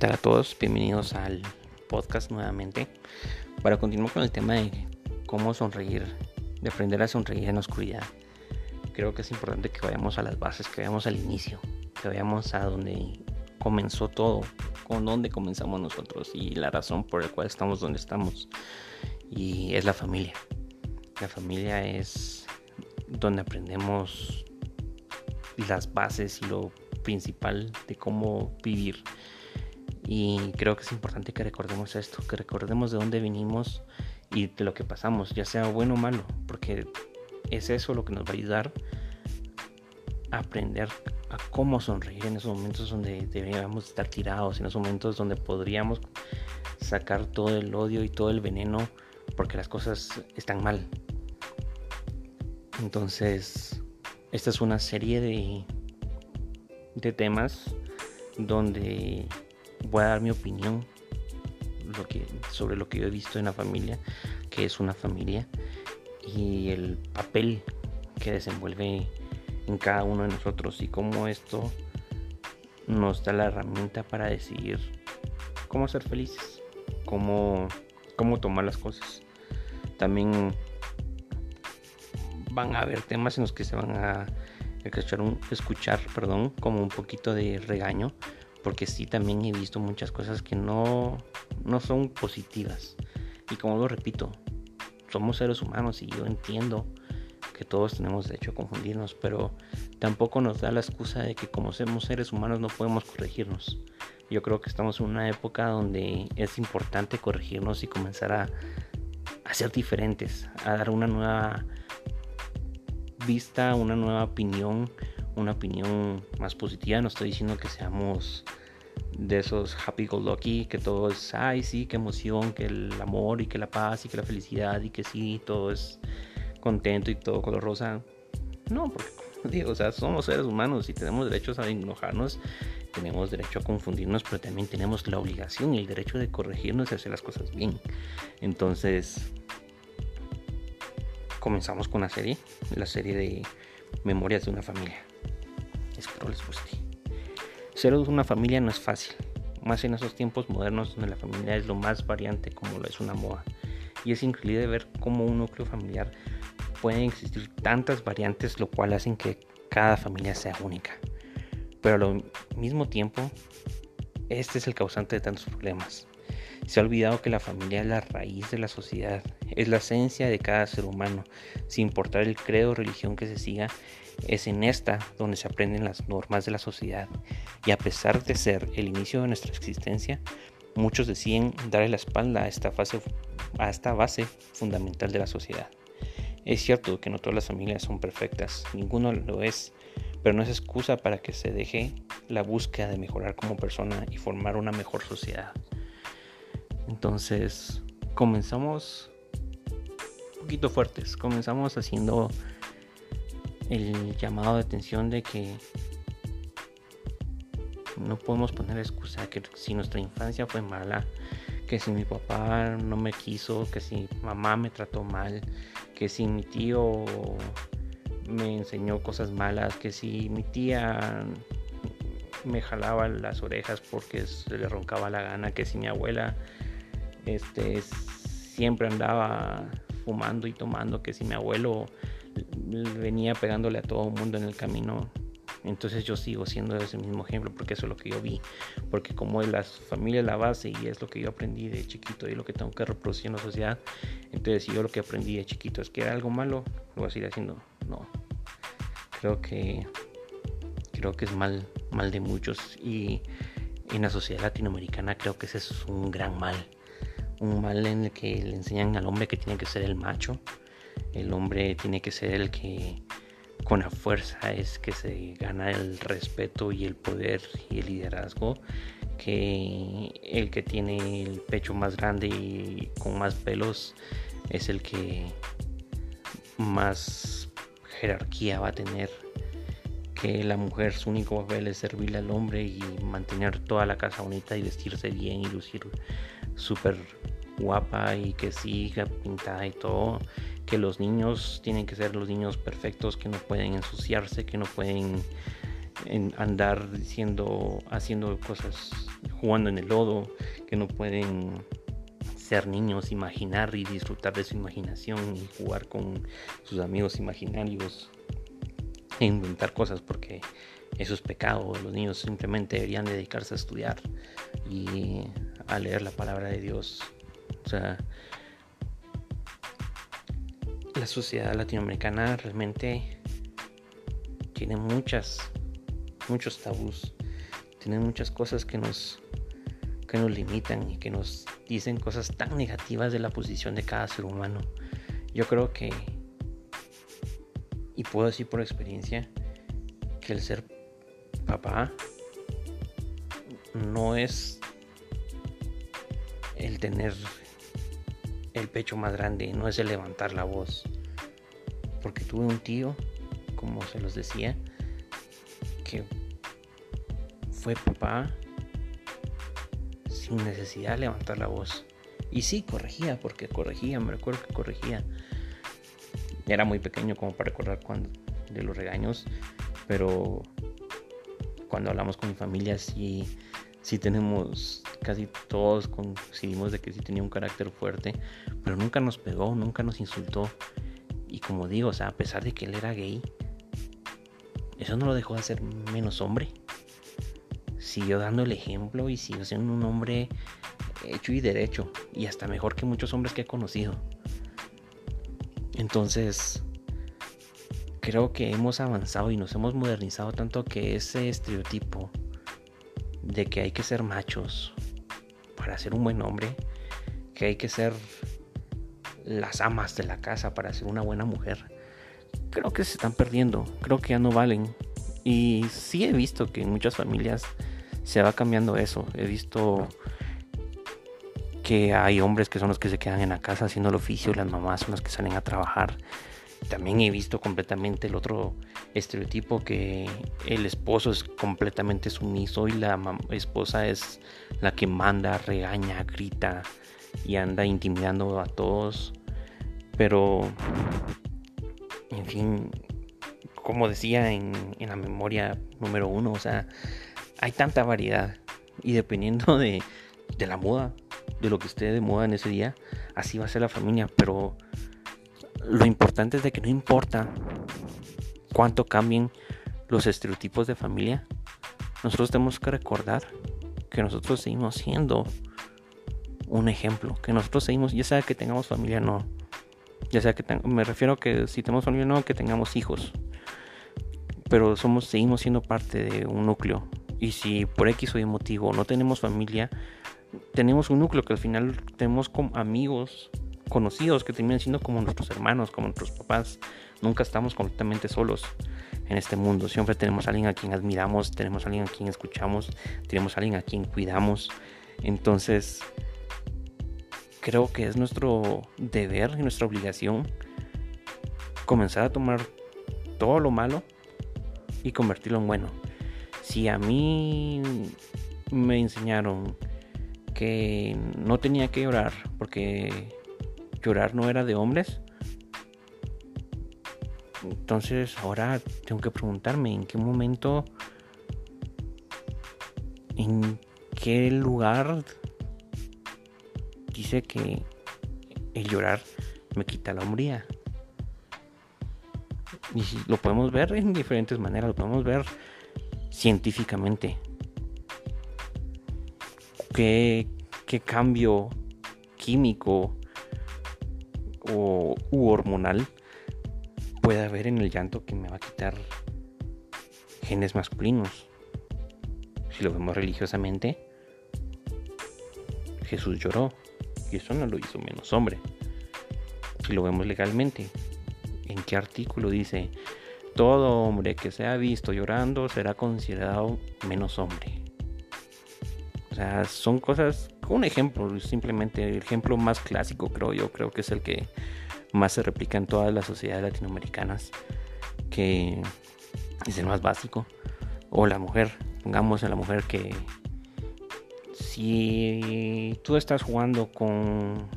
tal a todos? Bienvenidos al podcast nuevamente para continuar con el tema de cómo sonreír, de aprender a sonreír en la oscuridad. Creo que es importante que vayamos a las bases, que vayamos al inicio, que vayamos a donde comenzó todo, con dónde comenzamos nosotros y la razón por la cual estamos donde estamos. Y es la familia. La familia es donde aprendemos las bases y lo principal de cómo vivir. Y creo que es importante que recordemos esto, que recordemos de dónde venimos y de lo que pasamos, ya sea bueno o malo, porque es eso lo que nos va a ayudar a aprender a cómo sonreír en esos momentos donde deberíamos estar tirados, en esos momentos donde podríamos sacar todo el odio y todo el veneno porque las cosas están mal. Entonces, esta es una serie de de temas donde voy a dar mi opinión sobre lo que yo he visto en la familia, que es una familia, y el papel que desenvuelve en cada uno de nosotros y cómo esto nos da la herramienta para decidir cómo ser felices, cómo, cómo tomar las cosas. También van a haber temas en los que se van a escuchar, escuchar perdón, como un poquito de regaño, porque sí también he visto muchas cosas que no, no son positivas. Y como lo repito, somos seres humanos y yo entiendo que todos tenemos derecho a confundirnos, pero tampoco nos da la excusa de que como somos seres humanos no podemos corregirnos. Yo creo que estamos en una época donde es importante corregirnos y comenzar a, a ser diferentes, a dar una nueva vista, una nueva opinión, una opinión más positiva. No estoy diciendo que seamos de esos happy go lucky, que todo es, ay, sí, qué emoción, que el amor y que la paz y que la felicidad y que sí, todo es contento y todo color rosa. No, porque, digo, o sea, somos seres humanos y tenemos derechos a enojarnos, tenemos derecho a confundirnos, pero también tenemos la obligación y el derecho de corregirnos y hacer las cosas bien. Entonces, comenzamos con la serie, la serie de Memorias de una familia. Espero les guste. Ser una familia no es fácil, más en esos tiempos modernos donde la familia es lo más variante como lo es una moda. Y es increíble ver cómo un núcleo familiar puede existir tantas variantes, lo cual hacen que cada familia sea única. Pero al mismo tiempo, este es el causante de tantos problemas. Se ha olvidado que la familia es la raíz de la sociedad, es la esencia de cada ser humano, sin importar el credo o religión que se siga, es en esta donde se aprenden las normas de la sociedad. Y a pesar de ser el inicio de nuestra existencia, muchos deciden darle la espalda a esta, fase, a esta base fundamental de la sociedad. Es cierto que no todas las familias son perfectas, ninguno lo es, pero no es excusa para que se deje la búsqueda de mejorar como persona y formar una mejor sociedad. Entonces, comenzamos un poquito fuertes. Comenzamos haciendo el llamado de atención de que no podemos poner excusa que si nuestra infancia fue mala, que si mi papá no me quiso, que si mamá me trató mal, que si mi tío me enseñó cosas malas, que si mi tía me jalaba las orejas porque se le roncaba la gana, que si mi abuela este, siempre andaba fumando y tomando, que si mi abuelo venía pegándole a todo el mundo en el camino, entonces yo sigo siendo ese mismo ejemplo porque eso es lo que yo vi, porque como es la familia la base y es lo que yo aprendí de chiquito y lo que tengo que reproducir en la sociedad, entonces si yo lo que aprendí de chiquito es que era algo malo, lo voy a seguir haciendo, no, creo que creo que es mal, mal de muchos y en la sociedad latinoamericana creo que ese es un gran mal un mal en el que le enseñan al hombre que tiene que ser el macho. El hombre tiene que ser el que con la fuerza es que se gana el respeto y el poder y el liderazgo que el que tiene el pecho más grande y con más pelos es el que más jerarquía va a tener que la mujer su único papel es servirle al hombre y mantener toda la casa bonita y vestirse bien y lucir súper guapa y que siga pintada y todo. Que los niños tienen que ser los niños perfectos, que no pueden ensuciarse, que no pueden en andar diciendo, haciendo cosas, jugando en el lodo, que no pueden ser niños, imaginar y disfrutar de su imaginación y jugar con sus amigos imaginarios e inventar cosas porque eso es pecado. Los niños simplemente deberían dedicarse a estudiar y a leer la palabra de Dios. La sociedad latinoamericana realmente tiene muchas, muchos tabús, tiene muchas cosas que nos, que nos limitan y que nos dicen cosas tan negativas de la posición de cada ser humano. Yo creo que, y puedo decir por experiencia, que el ser papá no es el tener el pecho más grande, no es el levantar la voz. Porque tuve un tío, como se los decía, que fue papá sin necesidad de levantar la voz. Y sí, corregía, porque corregía, me recuerdo que corregía. Era muy pequeño como para recordar cuando, de los regaños, pero cuando hablamos con mi familia sí, sí tenemos, casi todos coincidimos de que sí tenía un carácter fuerte, pero nunca nos pegó, nunca nos insultó. Y como digo, o sea, a pesar de que él era gay, eso no lo dejó de ser menos hombre siguió dando el ejemplo y siguió siendo un hombre hecho y derecho y hasta mejor que muchos hombres que he conocido. Entonces, creo que hemos avanzado y nos hemos modernizado tanto que ese estereotipo de que hay que ser machos para ser un buen hombre, que hay que ser las amas de la casa para ser una buena mujer, creo que se están perdiendo, creo que ya no valen. Y sí he visto que en muchas familias se va cambiando eso. He visto que hay hombres que son los que se quedan en la casa haciendo el oficio, las mamás son las que salen a trabajar. También he visto completamente el otro estereotipo que el esposo es completamente sumiso y la esposa es la que manda, regaña, grita y anda intimidando a todos. Pero, en fin, como decía en, la memoria número uno, o sea, hay tanta variedad y dependiendo de, la moda, de lo que esté de moda en ese día, así va a ser la familia. Pero lo importante es de que no importa cuánto cambien los estereotipos de familia, nosotros tenemos que recordar que nosotros seguimos siendo un ejemplo, que nosotros seguimos, ya sea que tengamos familia o no, ya sea que me refiero a que si tenemos familia o no, que tengamos hijos, pero somos, seguimos siendo parte de un núcleo, y si por X o Y motivo no tenemos familia, tenemos un núcleo que al final tenemos como amigos conocidos que terminan siendo como nuestros hermanos, como nuestros papás. Nunca estamos completamente solos en este mundo. Siempre tenemos a alguien a quien admiramos, tenemos a alguien a quien escuchamos, tenemos a alguien a quien cuidamos. Entonces, creo que es nuestro deber y nuestra obligación comenzar a tomar todo lo malo y convertirlo en bueno si a mí me enseñaron que no tenía que llorar porque llorar no era de hombres, entonces ahora tengo que preguntarme en qué momento, en qué lugar dice que el llorar me quita la hombría. Y lo podemos ver en diferentes maneras, lo podemos ver científicamente. ¿Qué, qué cambio químico o u hormonal puede haber en el llanto que me va a quitar genes masculinos? Si lo vemos religiosamente, Jesús lloró y eso no lo hizo menos hombre. Si lo vemos legalmente, ¿en qué artículo dice todo hombre que sea visto llorando será considerado menos hombre. O sea, son cosas, un ejemplo, simplemente el ejemplo más clásico creo yo, creo que es el que más se replica en todas las sociedades latinoamericanas, que es el más básico. O la mujer, pongamos a la mujer que si tú estás jugando con,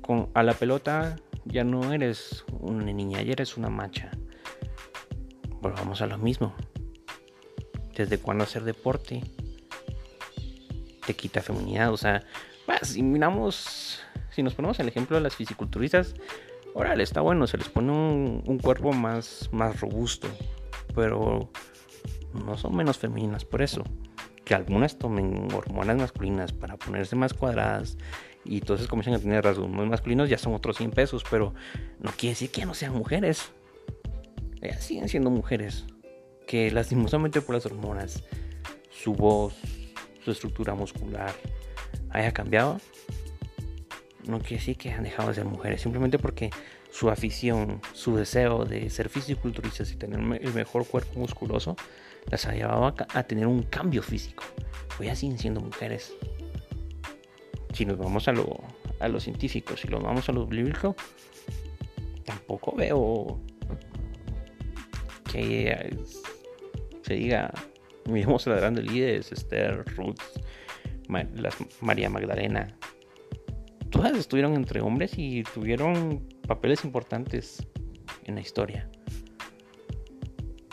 con a la pelota, ya no eres una niña, ya eres una macha vamos a lo mismo. desde cuándo hacer deporte te quita feminidad. O sea, si miramos, si nos ponemos el ejemplo de las fisiculturistas, órale, está bueno, se les pone un, cuerpo más, más robusto, pero no son menos femeninas por eso. Que algunas tomen hormonas masculinas para ponerse más cuadradas y entonces comienzan a tener rasgos masculinos, ya son otros 100 pesos, pero no quiere decir que no sean mujeres. Ellas siguen siendo mujeres. Que lastimosamente por las hormonas, su voz, su estructura muscular haya cambiado, no quiere decir que han dejado de ser mujeres, simplemente porque su afición, su deseo de ser fisiculturistas y tener el mejor cuerpo musculoso, las ha llevado a, tener un cambio físico. Hoy ya siguen siendo mujeres. Si nos vamos a lo, a lo científico, si nos vamos a lo bíblico, tampoco veo que se diga Miremos a las grandes líderes, Esther, Ruth, las, María Magdalena. Todas estuvieron entre hombres y tuvieron papeles importantes en la historia.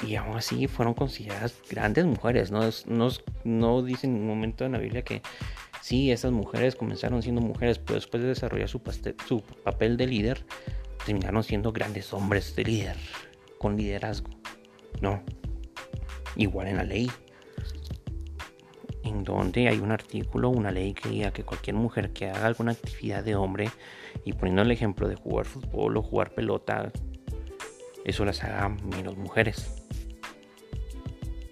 Y aún así fueron consideradas grandes mujeres. No, no, no dice en ningún momento en la Biblia que sí, esas mujeres comenzaron siendo mujeres, pero después de desarrollar su papel de líder, terminaron siendo grandes hombres de líder, con liderazgo. No, igual en la ley, en donde hay un artículo, una ley que diga que cualquier mujer que haga alguna actividad de hombre, y poniendo el ejemplo de jugar fútbol o jugar pelota, eso las haga menos mujeres.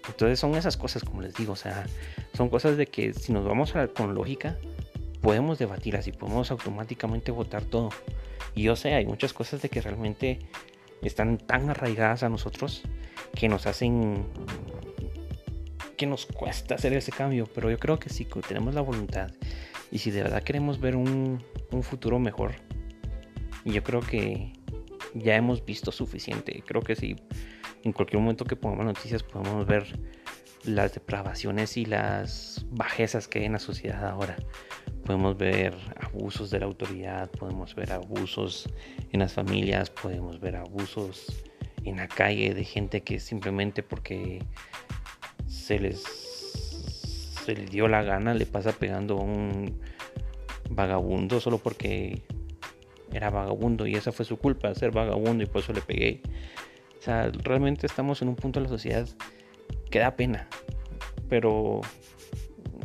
Entonces son esas cosas, como les digo, o sea, son cosas de que si nos vamos a, con lógica, podemos debatir así, podemos automáticamente votar todo. Y yo sé, hay muchas cosas de que realmente están tan arraigadas a nosotros que nos hacen que nos cuesta hacer ese cambio, pero yo creo que si tenemos la voluntad y si de verdad queremos ver un, futuro mejor, yo creo que ya hemos visto suficiente. Creo que si en cualquier momento que pongamos noticias podemos ver las depravaciones y las bajezas que hay en la sociedad ahora. Podemos ver abusos de la autoridad, podemos ver abusos en las familias, podemos ver abusos en la calle de gente que simplemente porque se les, se les dio la gana le pasa pegando a un vagabundo solo porque era vagabundo y esa fue su culpa, ser vagabundo y por eso le pegué. O sea, realmente estamos en un punto de la sociedad que da pena, pero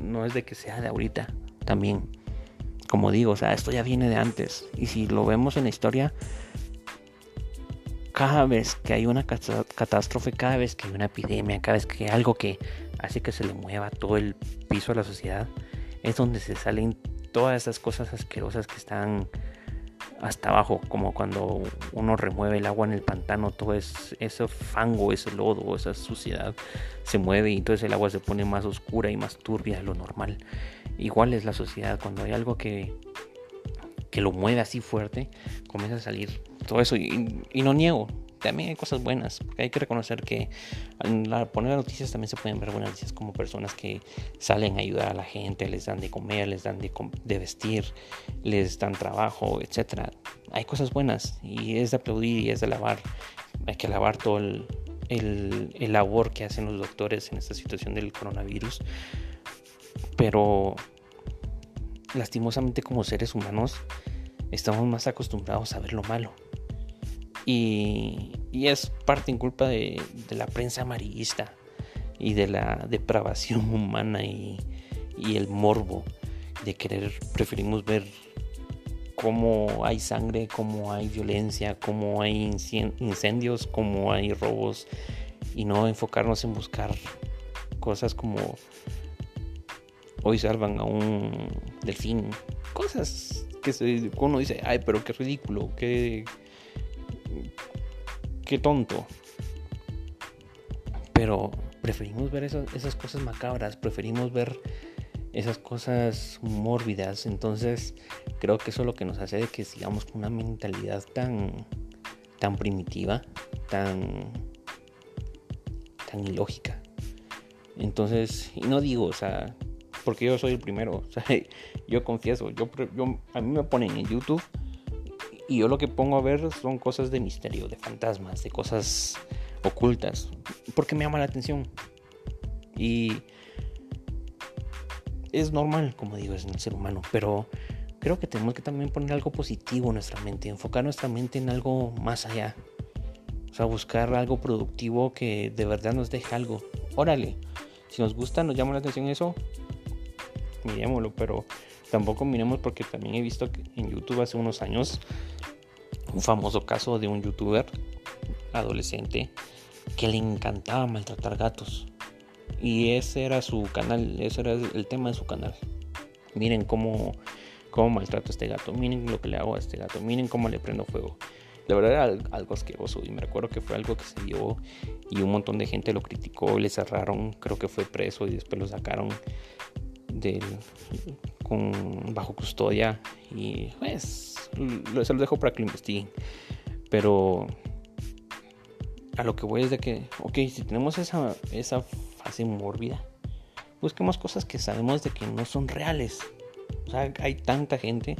no es de que sea de ahorita también. Como digo, o sea, esto ya viene de antes. Y si lo vemos en la historia, cada vez que hay una catástrofe, cada vez que hay una epidemia, cada vez que hay algo que hace que se le mueva todo el piso a la sociedad, es donde se salen todas esas cosas asquerosas que están hasta abajo, como cuando uno remueve el agua en el pantano, todo es, ese fango, ese lodo, esa suciedad se mueve y entonces el agua se pone más oscura y más turbia de lo normal. Igual es la sociedad, cuando hay algo que, que lo mueve así fuerte, comienza a salir todo eso. Y, no niego, también hay cosas buenas, porque hay que reconocer que al poner noticias también se pueden ver buenas noticias como personas que salen a ayudar a la gente, les dan de comer, les dan de, vestir, les dan trabajo, etc. Hay cosas buenas y es de aplaudir y es de alabar. Hay que alabar todo el, el, el labor que hacen los doctores en esta situación del coronavirus. Pero lastimosamente como seres humanos estamos más acostumbrados a ver lo malo. Y, es parte en culpa de, la prensa amarillista y de la depravación humana y, el morbo de querer, preferimos ver cómo hay sangre, cómo hay violencia, cómo hay incendios, cómo hay robos y no enfocarnos en buscar cosas como hoy salvan a un delfín, cosas que uno dice, ay, pero qué ridículo, qué, qué tonto. Pero preferimos ver esas, esas cosas macabras, preferimos ver esas cosas mórbidas. Entonces creo que eso es lo que nos hace de que sigamos con una mentalidad tan, tan primitiva, tan, tan ilógica. Entonces, y no digo, o sea, porque yo soy el primero, o sea, yo confieso, yo, yo, a mí me ponen en YouTube y yo lo que pongo a ver son cosas de misterio, de fantasmas, de cosas ocultas, porque me llama la atención. Y es normal, como digo, es en el ser humano, pero creo que tenemos que también poner algo positivo en nuestra mente, enfocar nuestra mente en algo más allá. O sea, buscar algo productivo que de verdad nos deje algo. Órale, si nos gusta, nos llama la atención eso, mirémoslo, pero tampoco miremos porque también he visto en YouTube hace unos años un famoso caso de un youtuber adolescente que le encantaba maltratar gatos. Y ese era su canal, ese era el tema de su canal. Miren cómo, cómo maltrato a este gato, miren lo que le hago a este gato, miren cómo le prendo fuego. La verdad era algo asqueroso y me recuerdo que fue algo que se dio y un montón de gente lo criticó, le cerraron, creo que fue preso y después lo sacaron del, con, bajo custodia y pues se los dejo para que lo investiguen. Pero a lo que voy es de que, ok, si tenemos esa, esa fase mórbida, busquemos cosas que sabemos de que no son reales. O sea, hay tanta gente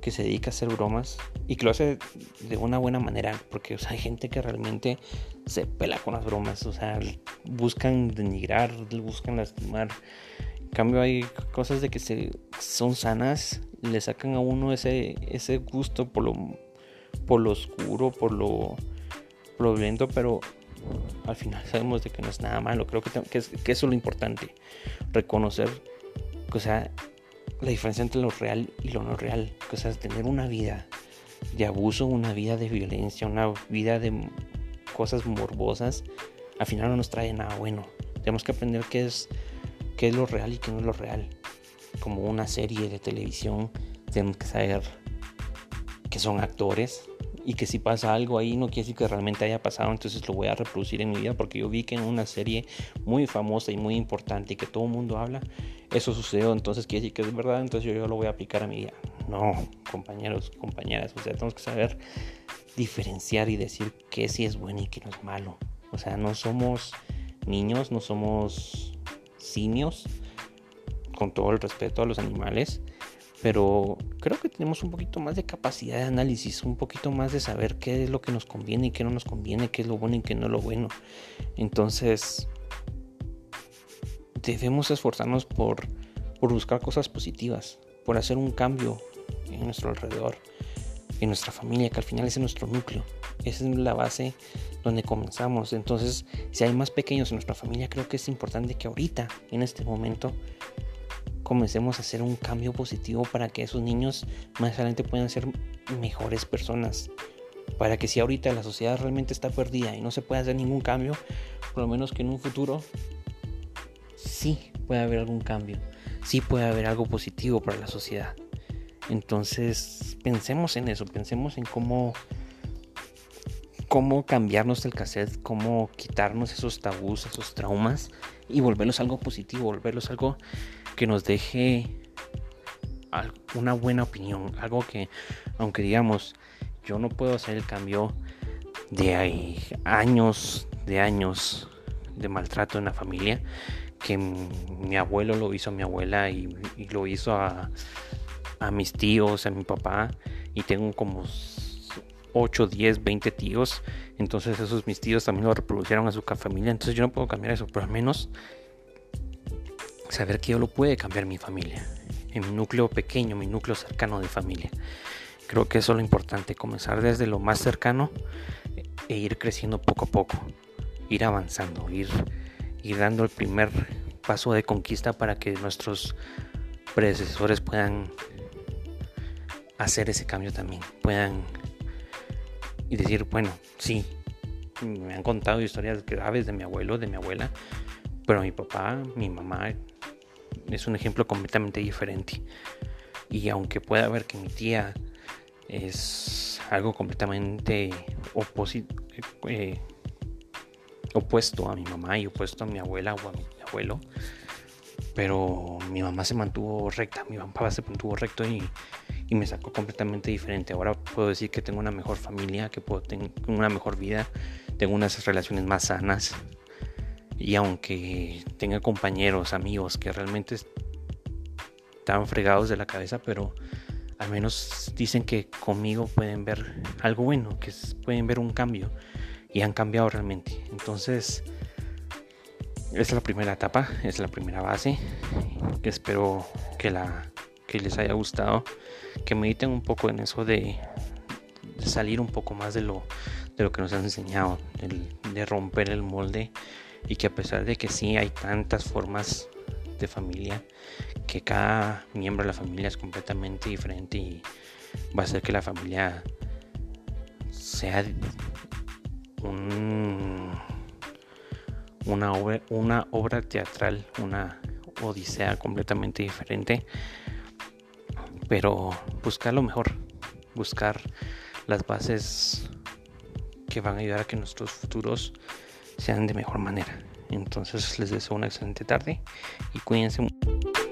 que se dedica a hacer bromas y que lo hace de una buena manera, porque hay gente que realmente se pela con las bromas, o sea, buscan denigrar, buscan lastimar. Cambio hay cosas de que se, son sanas, le sacan a uno ese, ese gusto por lo, por lo oscuro, por lo, por violento, pero al final sabemos de que no es nada malo. Creo que, que, eso es lo importante, reconocer, la diferencia entre lo real y lo no real. Tener una vida de abuso, una vida de violencia, una vida de cosas morbosas, al final no nos trae nada bueno. Tenemos que aprender qué es, qué es lo real y qué no es lo real. Como una serie de televisión, tenemos que saber que son actores, y que si pasa algo ahí no quiere decir que realmente haya pasado, entonces lo voy a reproducir en mi vida porque yo vi que en una serie muy famosa y muy importante y que todo el mundo habla, eso sucedió, entonces quiere decir que es verdad, entonces yo, lo voy a aplicar a mi vida. No, compañeros, compañeras, o sea, tenemos que saber diferenciar y decir qué sí es bueno y qué no es malo. O sea, no somos niños, no somos simios, con todo el respeto a los animales pero creo que tenemos un poquito más de capacidad de análisis, un poquito más de saber qué es lo que nos conviene y qué no nos conviene, qué es lo bueno y qué no es lo bueno. Entonces, debemos esforzarnos por, por buscar cosas positivas, por hacer un cambio en nuestro alrededor, en nuestra familia, que al final es nuestro núcleo. Esa es la base donde comenzamos. Entonces, si hay más pequeños en nuestra familia, creo que es importante que ahorita, en este momento, comencemos a hacer un cambio positivo para que esos niños más adelante puedan ser mejores personas. Para que si ahorita la sociedad realmente está perdida y no se puede hacer ningún cambio, por lo menos que en un futuro sí puede haber algún cambio, sí puede haber algo positivo para la sociedad. Entonces pensemos en eso, pensemos en cómo cómo cambiarnos el cassette, cómo quitarnos esos tabús, esos traumas y volverlos algo positivo, volverlos algo que nos deje una buena opinión, algo que aunque digamos yo no puedo hacer el cambio de años, de años de maltrato en la familia, que mi abuelo lo hizo a mi abuela y, lo hizo a, a, mis tíos, a mi papá, y tengo como 8, 10, 20 tíos, entonces esos mis tíos también lo reproducieron a su familia, entonces yo no puedo cambiar eso, pero al menos saber que yo lo puede cambiar mi familia, en mi núcleo pequeño, mi núcleo cercano de familia. Creo que eso es lo importante, comenzar desde lo más cercano e ir creciendo poco a poco, ir avanzando, ir, ir dando el primer paso de conquista para que nuestros predecesores puedan hacer ese cambio también, puedan y decir, bueno, sí, me han contado historias graves de mi abuelo, de mi abuela, pero mi papá, mi mamá es un ejemplo completamente diferente. Y aunque pueda ver que mi tía es algo completamente eh, opuesto a mi mamá y opuesto a mi abuela o a mi abuelo, pero mi mamá se mantuvo recta, mi papá se mantuvo recto y, y me sacó completamente diferente. Ahora puedo decir que tengo una mejor familia, que puedo tener una mejor vida, tengo unas relaciones más sanas, y aunque tenga compañeros, amigos que realmente están fregados de la cabeza, pero al menos dicen que conmigo pueden ver algo bueno, que pueden ver un cambio y han cambiado realmente. Entonces, es la primera etapa, es la primera base. Espero que, la, que les haya gustado, que mediten un poco en eso de, salir un poco más de lo, de lo que nos han enseñado, de romper el molde. Y que a pesar de que sí hay tantas formas de familia, que cada miembro de la familia es completamente diferente y va a hacer que la familia sea obra, una obra teatral, una odisea completamente diferente, pero buscar lo mejor, buscar las bases que van a ayudar a que nuestros futuros sean de mejor manera. Entonces les deseo una excelente tarde y cuídense mucho.